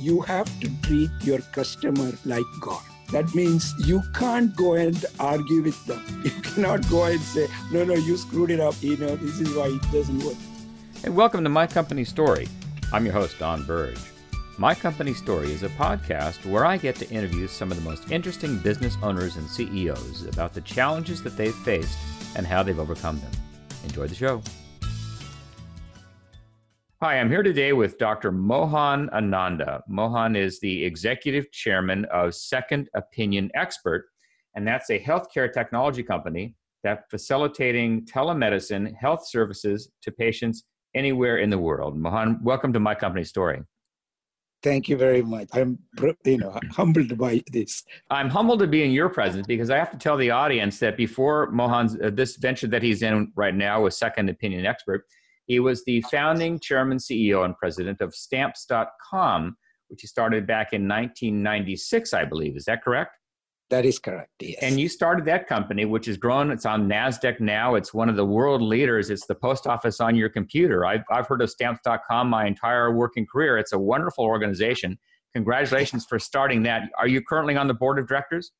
you have to treat your customer like God. That means you can't go and argue with them. You cannot go and say, no, no, you screwed it up. You know, this is why it doesn't work. And welcome to My Company Story. I'm your host, Don Burge. My Company Story is a podcast where I get to interview some of the most interesting business owners and CEOs about the challenges that they've faced and how they've overcome them. Enjoy the show. Hi, I'm here today with Dr. Mohan Ananda. Mohan is the executive chairman of Second Opinion Expert, and that's a healthcare technology company that facilitating telemedicine health services to patients anywhere in the world. Mohan, welcome to my company story. Thank you very much. I'm you know humbled by this. I'm humbled to be in your presence because I have to tell the audience that before Mohan's uh, this venture that he's in right now with Second Opinion Expert, he was the founding chairman, CEO, and president of Stamps.com, which he started back in 1996, I believe. Is that correct? That is correct, yes. And you started that company, which has grown. It's on NASDAQ now. It's one of the world leaders. It's the post office on your computer. I've, I've heard of Stamps.com my entire working career. It's a wonderful organization. Congratulations for starting that. Are you currently on the board of directors?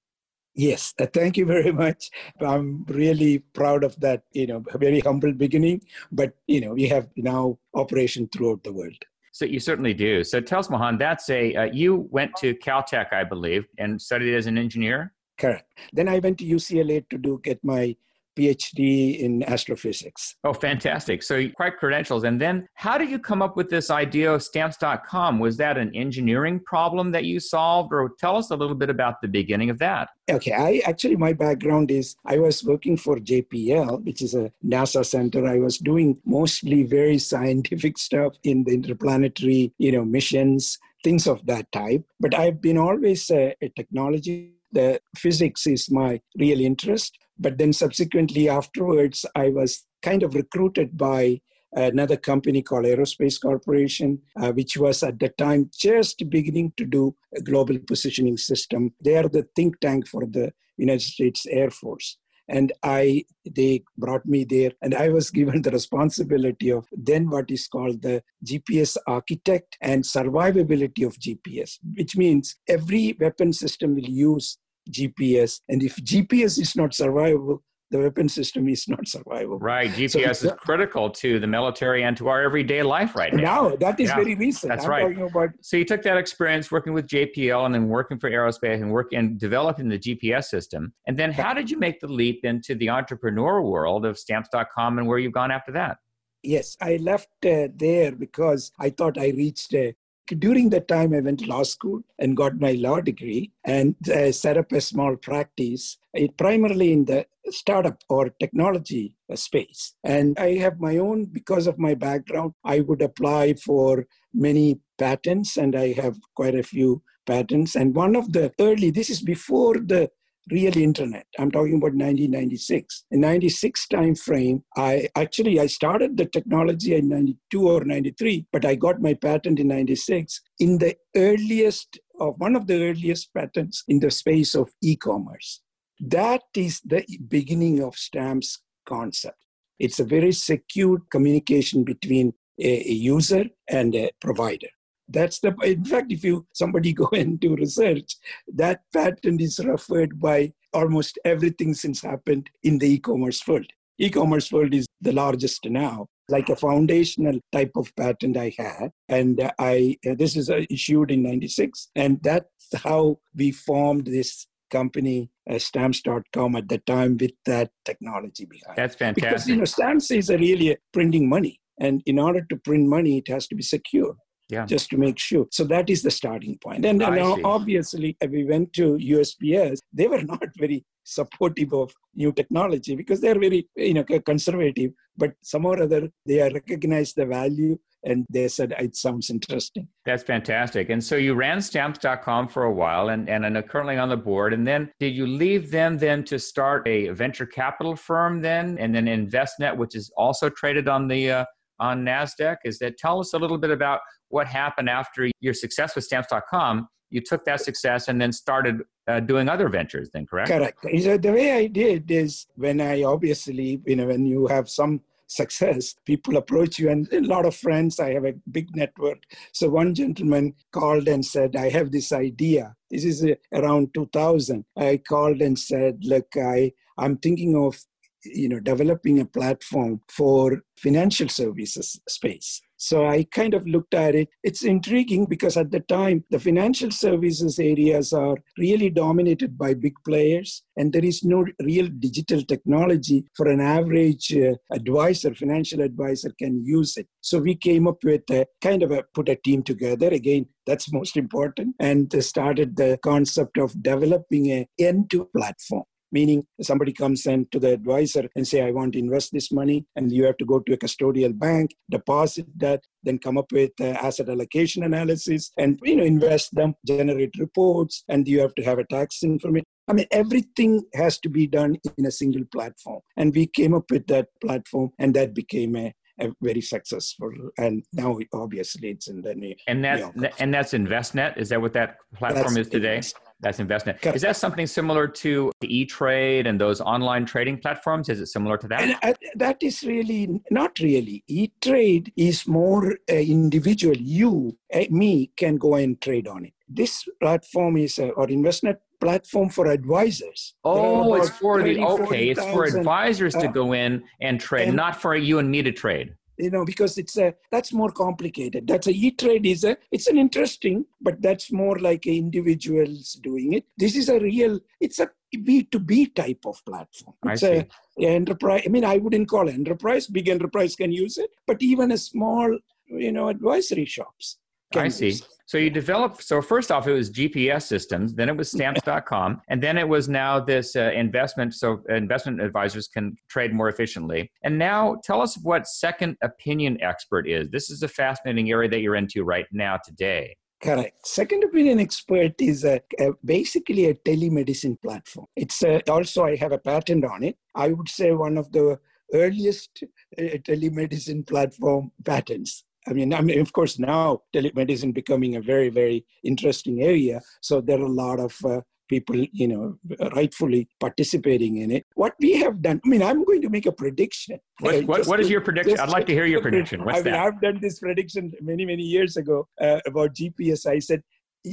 Yes, uh, thank you very much. I'm really proud of that, you know, very humble beginning, but, you know, we have now operation throughout the world. So you certainly do. So tell us, Mohan, that's a, uh, you went to Caltech, I believe, and studied as an engineer? Correct. Then I went to UCLA to do get my PhD in astrophysics. Oh, fantastic. So you quite credentials. And then how did you come up with this idea of stamps.com? Was that an engineering problem that you solved or tell us a little bit about the beginning of that? Okay, I actually my background is I was working for JPL, which is a NASA center. I was doing mostly very scientific stuff in the interplanetary, you know, missions, things of that type. But I've been always a, a technology the physics is my real interest but then subsequently afterwards, I was kind of recruited by another company called Aerospace Corporation, uh, which was at the time just beginning to do a global positioning system. They are the think tank for the United States Air Force. And I, they brought me there, and I was given the responsibility of then what is called the GPS architect and survivability of GPS, which means every weapon system will use GPS. And if GPS is not survivable, the weapon system is not survivable. Right. GPS so, is critical to the military and to our everyday life right now. Now, that is yeah, very recent. That's I'm right. About- so you took that experience working with JPL and then working for aerospace and work and developing the GPS system. And then how did you make the leap into the entrepreneur world of stamps.com and where you've gone after that? Yes, I left uh, there because I thought I reached a during that time, I went to law school and got my law degree and uh, set up a small practice, it, primarily in the startup or technology uh, space. And I have my own, because of my background, I would apply for many patents, and I have quite a few patents. And one of the early, this is before the real internet. I'm talking about 1996 in 96 time frame i actually i started the technology in 92 or 93 but i got my patent in 96 in the earliest of one of the earliest patents in the space of e-commerce. That is the beginning of stamps concept. It's a very secure communication between a, a user and a provider that's the in fact if you somebody go and do research that patent is referred by almost everything since happened in the e-commerce world. E-commerce world is the largest now like a foundational type of patent i had. And i uh, this is uh, issued in 96 and that's how we formed this company uh, stamps.com at the time with that technology behind. That's fantastic because you know stamps is a really printing money and in order to print money it has to be secure yeah. just to make sure. So that is the starting point. And, and now, obviously, we went to USPS. They were not very supportive of new technology because they're very, you know, conservative. But somehow or other, they recognized the value and they said it sounds interesting. That's fantastic. And so you ran stamps.com for a while and, and are currently on the board. And then did you leave them then to start a venture capital firm then and then Envestnet, which is also traded on the uh, on NASDAQ? Is that tell us a little bit about what happened after your success with stamps.com you took that success and then started uh, doing other ventures then correct correct so the way i did is when i obviously you know when you have some success, people approach you, and a lot of friends. I have a big network. So one gentleman called and said, I have this idea. This is uh, around 2000. I called and said, Look, I, I'm thinking of you know developing a platform for financial services space. So i kind of looked at it. It's intriguing because at the time the financial services areas are really dominated by big players and there is no real digital technology for an average uh, advisor financial advisor can use it. So we came up with a kind of a put a team together. Again that's most important and started the concept of developing a end-to platform meaning somebody comes in to the advisor and say i want to invest this money and you have to go to a custodial bank deposit that then come up with uh, asset allocation analysis and you know invest them generate reports and you have to have a tax information I mean, everything has to be done in a single platform. And we came up with that platform, and that became a very successful. And now, obviously, it's in the new. And that and that's Envestnet. Is that what that platform that's is today? Invest. That's Envestnet. Correct. Is that something similar to E Trade and those online trading platforms? Is it similar to that? And, uh, that is really not really. E Trade is more uh, individual. You, uh, me, can go and trade on it. This platform is, uh, or Envestnet platform for advisors. Oh, it's for 30, the okay. it's for advisors to uh, go in and trade, and, not for you and me to trade. You know because it's a that's more complicated. That's a e-trade is a it's an interesting but that's more like individuals doing it. This is a real it's a b2b type of platform. It's a, a enterprise i mean i wouldn't call enterprise big enterprise can use it but even a small you know advisory shops I see. So you developed, so first off, it was GPS systems, then it was stamps.com, and then it was now this uh, investment, so investment advisors can trade more efficiently. And now tell us what second opinion expert is. This is a fascinating area that you're into right now today. Correct. Second opinion expert is a, a, basically a telemedicine platform. It's a, also I have a patent on it. I would say one of the earliest uh, telemedicine platform patents I mean, I mean, of course, now telemedicine becoming a very, very interesting area. So there are a lot of uh, people, you know, rightfully participating in it. What we have done, I mean, I'm going to make a prediction. What, what, what is your prediction? I'd like to hear your prediction. What's I mean, that? I've done this prediction many, many years ago uh, about GPS. I said,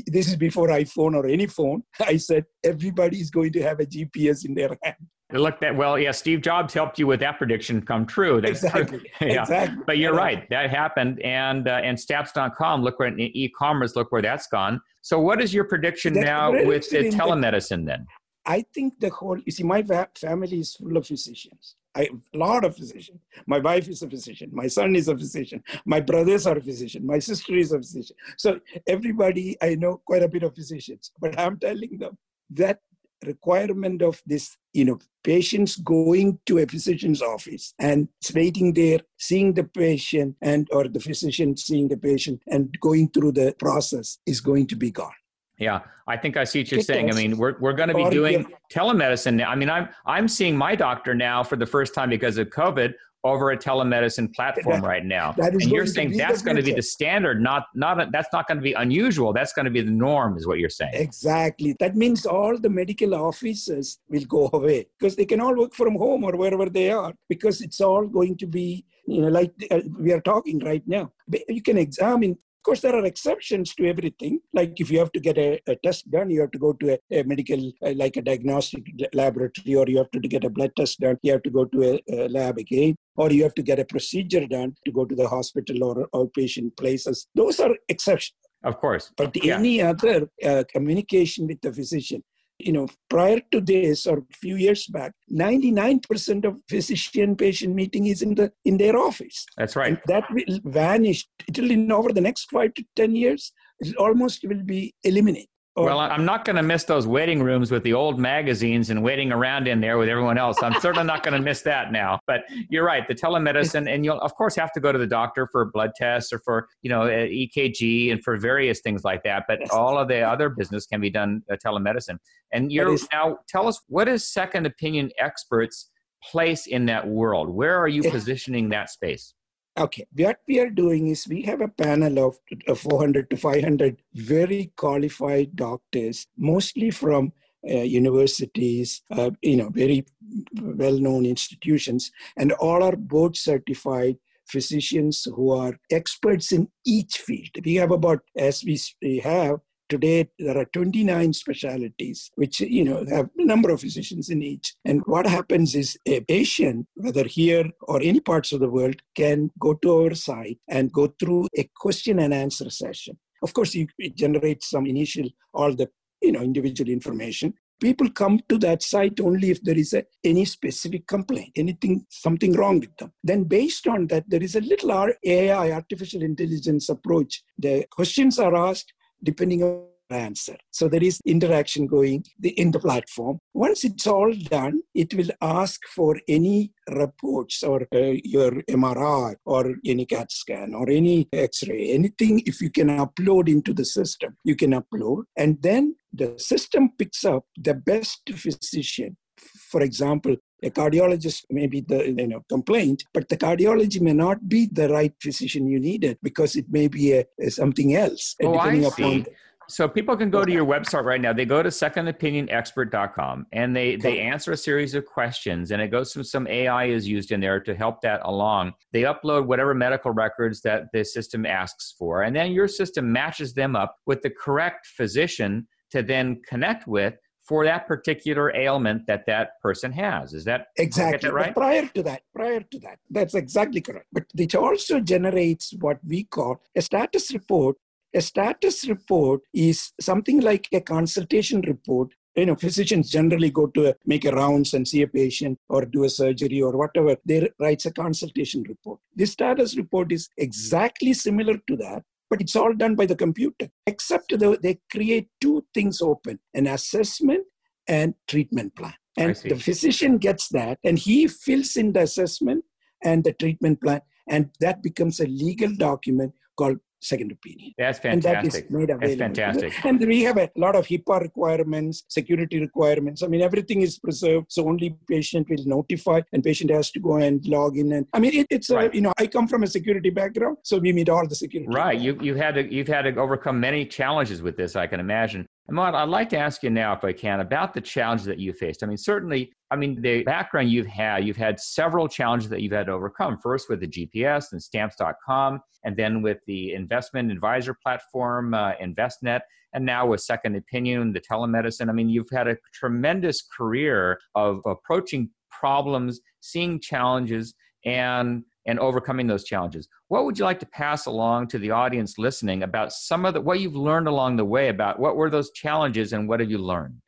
this is before iPhone or any phone. I said, everybody is going to have a GPS in their hand. Look that well, yeah. Steve Jobs helped you with that prediction come true. That's exactly. True. yeah. Exactly. But you're right. That happened, and uh, and Stamps.com. Look where in e-commerce. Look where that's gone. So, what is your prediction that's now with the telemedicine? The, then, I think the whole. You see, my family is full of physicians. I have a lot of physicians. My wife is a physician. My son is a physician. My brothers are a physician. My sister is a physician. So everybody, I know quite a bit of physicians. But I'm telling them that requirement of this you know patients going to a physician's office and waiting there seeing the patient and or the physician seeing the patient and going through the process is going to be gone yeah, I think I see what you're saying. I mean, we're, we're going to be doing telemedicine. now. I mean, I'm I'm seeing my doctor now for the first time because of COVID over a telemedicine platform that, right now. and you're saying that's going to be the standard, not not that's not going to be unusual. That's going to be the norm, is what you're saying. Exactly. That means all the medical offices will go away because they can all work from home or wherever they are because it's all going to be you know like uh, we are talking right now. You can examine course, there are exceptions to everything. Like if you have to get a, a test done, you have to go to a, a medical, uh, like a diagnostic laboratory, or you have to, to get a blood test done, you have to go to a, a, lab again, or you have to get a procedure done to go to the hospital or outpatient places. Those are exceptions. Of course. But yeah. any other uh, communication with the physician, you know, prior to this or a few years back, 99% of physician patient meeting is in the in their office. That's right. And that will vanish. It will in over the next five to 10 years, it almost will be eliminated. Well, I'm not going to miss those waiting rooms with the old magazines and waiting around in there with everyone else. I'm certainly not going to miss that now. But you're right, the telemedicine, and you'll of course have to go to the doctor for blood tests or for you know EKG and for various things like that. But all of the other business can be done uh, telemedicine. And you're is, now tell us what is second opinion experts place in that world? Where are you positioning that space? Okay, what we are doing is we have a panel of 400 to 500 very qualified doctors, mostly from uh, universities, uh, you know, very well-known institutions, and all are board certified physicians who are experts in each field. We have about, as we have today, there are 29 specialties, which, you know, have a number of physicians in each. And what happens is a patient, whether here or any parts of the world, can go to our site and go through a question and answer session. Of course, you generate some initial, all the you know individual information people come to that site only if there is a, any specific complaint anything something wrong with them then based on that there is a little ai artificial intelligence approach the questions are asked depending on answer. So there is interaction going in the platform. Once it's all done, it will ask for any reports or uh, your MRI or any CAT scan or any X-ray, anything if you can upload into the system, you can upload. And then the system picks up the best physician. For example, a cardiologist may be the you know complaint, but the cardiology may not be the right physician you needed because it may be a, a something else. Oh, depending I see. So people can go to your website right now. They go to secondopinionexpert.com and they they answer a series of questions and it goes through some AI is used in there to help that along. They upload whatever medical records that the system asks for and then your system matches them up with the correct physician to then connect with for that particular ailment that that person has. Is that exactly that right? But prior to that, prior to that, that's exactly correct. But it also generates what we call a status report a status report is something like a consultation report. You know, physicians generally go to a, make a rounds and see a patient or do a surgery or whatever. They writes a consultation report. This status report is exactly similar to that, but it's all done by the computer. Except the, they create two things open: an assessment and treatment plan. And the physician gets that, and he fills in the assessment and the treatment plan, and that becomes a legal document called second opinion. That's fantastic. And that is made available. That's fantastic. And we have a lot of HIPAA requirements, security requirements. I mean, everything is preserved. So only patient will notify and patient has to go and log in. And I mean, it, it's, right. a, you know, I come from a security background, so we meet all the security. Right. You, you had to, you've had to overcome many challenges with this, I can imagine. Ahmad, I'd like to ask you now, if I can, about the challenges that you faced. I mean, certainly, I mean, the background you've had, you've had several challenges that you've had to overcome. First with the GPS and stamps.com, and then with the investment advisor platform, uh, Envestnet, and now with Second Opinion, the telemedicine. I mean, you've had a tremendous career of approaching problems, seeing challenges, and and overcoming those challenges. What would you like to pass along to the audience listening about some of the what you've learned along the way about what were those challenges and what have you learned?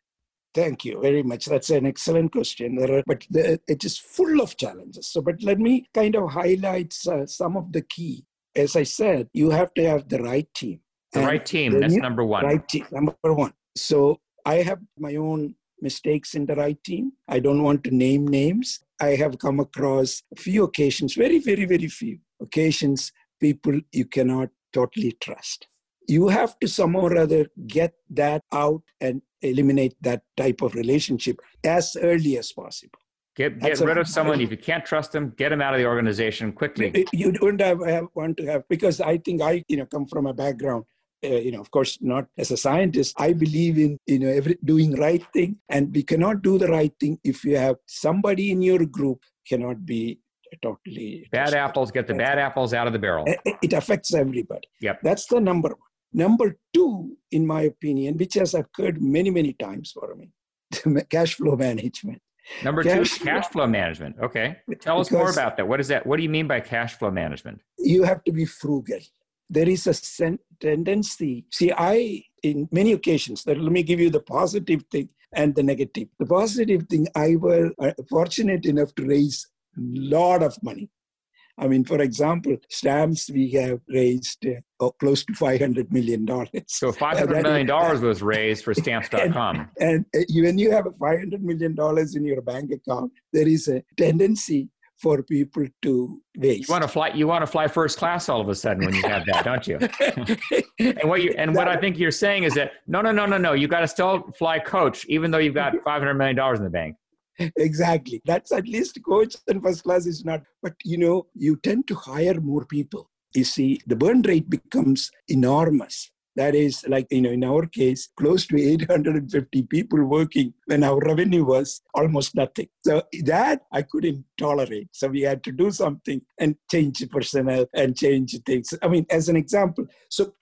Thank you very much. That's an excellent question. Are, but the, it is full of challenges. So, but let me kind of highlight uh, some of the key. As I said, you have to have the right team. The right team. That's number one. Right team. Number one. So I have my own mistakes in the right team. I don't want to name names. I have come across a few occasions, very, very, very few occasions, people you cannot totally trust. You have to somehow or other get that out and eliminate that type of relationship as early as possible. Get, get rid a, of someone if you can't trust them. Get them out of the organization quickly. You don't have, have want to have because I think I you know come from a background uh, you know, of course, not as a scientist, I believe in, you know, every, doing right thing. And we cannot do the right thing if you have somebody in your group cannot be totally. Bad apples get the bad apples out of the barrel. It affects everybody. Yep. That's the number one. Number two, in my opinion, which has occurred many, many times for me, cash flow management. Number cash two, cash flow management. Okay. Tell us more about that. What is that? What do you mean by cash flow management? You have to be frugal there is a sen- tendency. See, I, in many occasions, let me give you the positive thing and the negative. The positive thing, I was uh, fortunate enough to raise a lot of money. I mean, for example, stamps we have raised uh, oh, close to $500 million. So $500 million was raised for stamps.com. And, and uh, when you have a $500 million in your bank account, there is a tendency for people to waste. You want to fly. You want to fly first class all of a sudden when you have that, don't you? and what you and what I think you're saying is that no, no, no, no, no. You got to still fly coach, even though you've got 500 million dollars in the bank. Exactly. That's at least coach and first class is not. But you know, you tend to hire more people. You see, the burn rate becomes enormous That is like, you know, in our case, close to 850 people working when our revenue was almost nothing. So that I couldn't tolerate. So we had to do something and change personnel and change things. I mean, as an example, so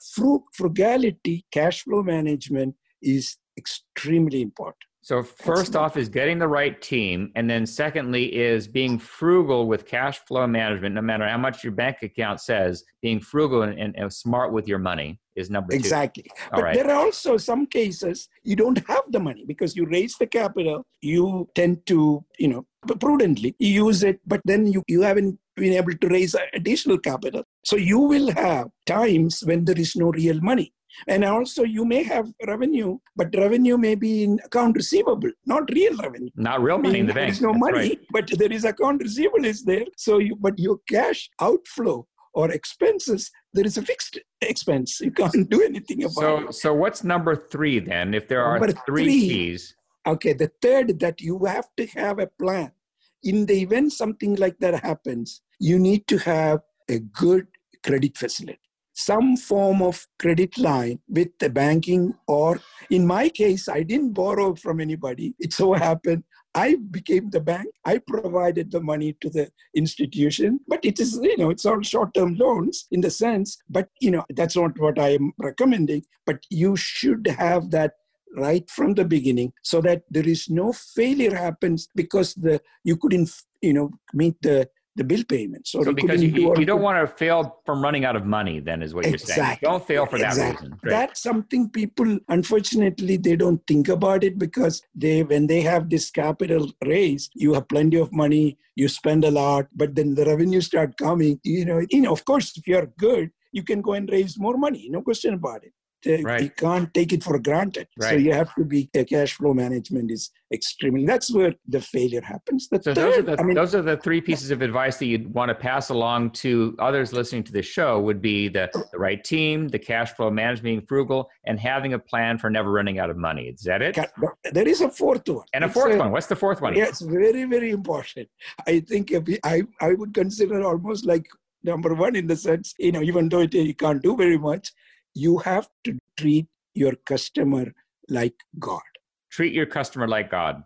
frugality, cash flow management is extremely important. So first off is getting the right team, and then secondly is being frugal with cash flow management. No matter how much your bank account says, being frugal and, and, and smart with your money is number two. Exactly. All but right. there are also some cases you don't have the money because you raise the capital. You tend to, you know, prudently use it, but then you you haven't been able to raise additional capital. So you will have times when there is no real money. And also, you may have revenue, but revenue may be in account receivable, not real revenue. Not real money I mean, in the bank. There is no That's money, right. but there is account receivable is there. So, you, but your cash outflow or expenses, there is a fixed expense. You can't do anything about so, it. So, what's number three then? If there are three, three keys. Okay, the third that you have to have a plan. In the event something like that happens, you need to have a good credit facility some form of credit line with the banking or in my case i didn't borrow from anybody. It so happened i became the bank. I provided the money to the institution but it is you know it's all short term loans in the sense but you know that's not what i am recommending but you should have that right from the beginning so that there is no failure happens because the you couldn't you know meet the the bill payments. So, so because you, you don't want to fail from running out of money, then is what exactly. you're saying. Don't fail for exactly. that reason. Great. That's something people, unfortunately, they don't think about it because they, when they have this capital raised, you have plenty of money, you spend a lot, but then the revenue start coming. You know, you know, of course, if you're good, you can go and raise more money. No question about it right. you can't take it for granted. Right. So you have to be a cash flow management is extremely. That's where the failure happens. The so third, those are the I mean, those are the three pieces of advice that you'd want to pass along to others listening to the show. Would be the, oh. the right team, the cash flow management, being frugal, and having a plan for never running out of money. Is that it? There is a fourth one. And a fourth a, one. What's the fourth one? Yeah, it's very very important. I think I I would consider almost like number one in the sense you know even though it, you can't do very much you have to treat your customer like God. Treat your customer like God.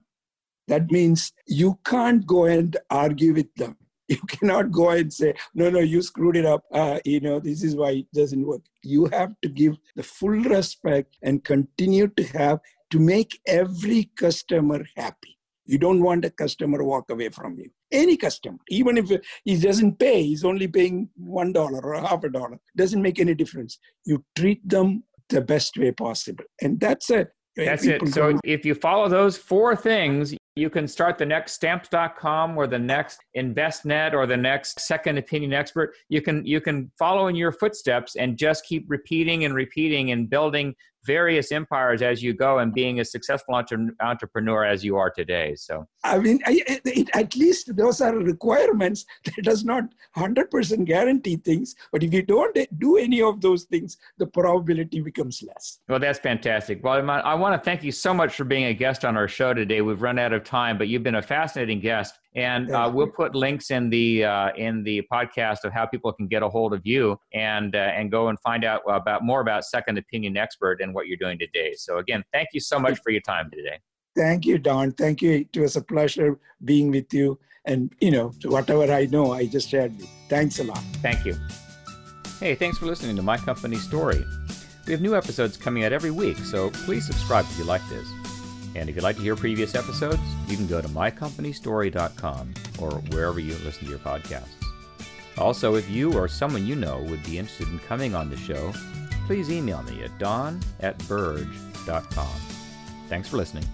That means you can't go and argue with them. You cannot go and say, no, no, you screwed it up. Uh, you know, this is why it doesn't work. You have to give the full respect and continue to have to make every customer happy. You don't want a customer walk away from you. Any customer, even if he doesn't pay, he's only paying one dollar or half a dollar, doesn't make any difference. You treat them the best way possible, and that's a that's it. So if you follow those four things, you can start the next stamps.com or the next Envestnet or the next second opinion expert. You can you can follow in your footsteps and just keep repeating and repeating and building various empires as you go and being a successful entre- entrepreneur as you are today so. I mean I, it, at least those are requirements that does not 100% guarantee things but if you don't do any of those things the probability becomes less. Well that's fantastic. Well i want to thank you so much for being a guest on our show today. We've run out of time but you've been a fascinating guest and uh, we'll put links in the uh, in the podcast of how people can get a hold of you and uh, and go and find out about more about Second Opinion Expert and what you're doing today. So again, thank you so much for your time today. Thank you, Don. Thank you. It was a pleasure being with you. And you know, whatever I know, I just shared with. Thanks a lot. Thank you. Hey, thanks for listening to My Company Story. We have new episodes coming out every week, so please subscribe if you like this. And if you'd like to hear previous episodes, you can go to mycompanystory.com or wherever you listen to your podcasts. Also, if you or someone you know would be interested in coming on the show, please email me at don at burge.com. Thanks for listening.